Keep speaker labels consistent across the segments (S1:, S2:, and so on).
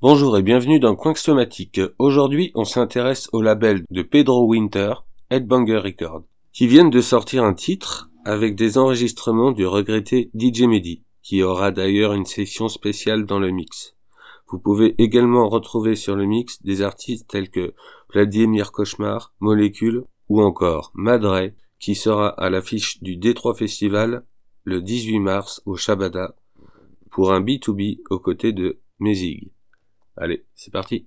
S1: Bonjour et bienvenue dans Coin Somatique. Aujourd'hui, on s'intéresse au label de Pedro Winter, Headbanger Records, qui viennent de sortir un titre avec des enregistrements du regretté DJ Mehdi, qui aura d'ailleurs une session spéciale dans le mix. Vous pouvez également retrouver sur le mix des artistes tels que Vladimir Cauchemar, Molécule ou encore Madre, qui sera à l'affiche du D3 Festival le 18 mars au Shabada pour un B2B aux côtés de Mézig. Allez, c'est parti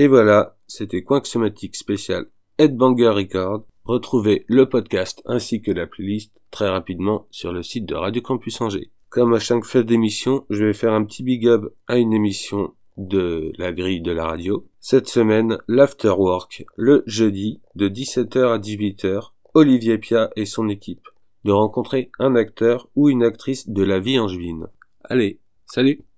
S1: Et voilà, c'était Coinxomatique spécial Headbanger Record. Retrouvez le podcast ainsi que la playlist très rapidement sur le site de Radio Campus Angers. Comme à chaque fin d'émission, je vais faire un petit big up à une émission de la grille de la radio. Cette semaine, l'Afterwork, le jeudi, de 17h à 18h, Olivier Pia et son équipe, de rencontrer un acteur ou une actrice de la vie angevine. Allez, salut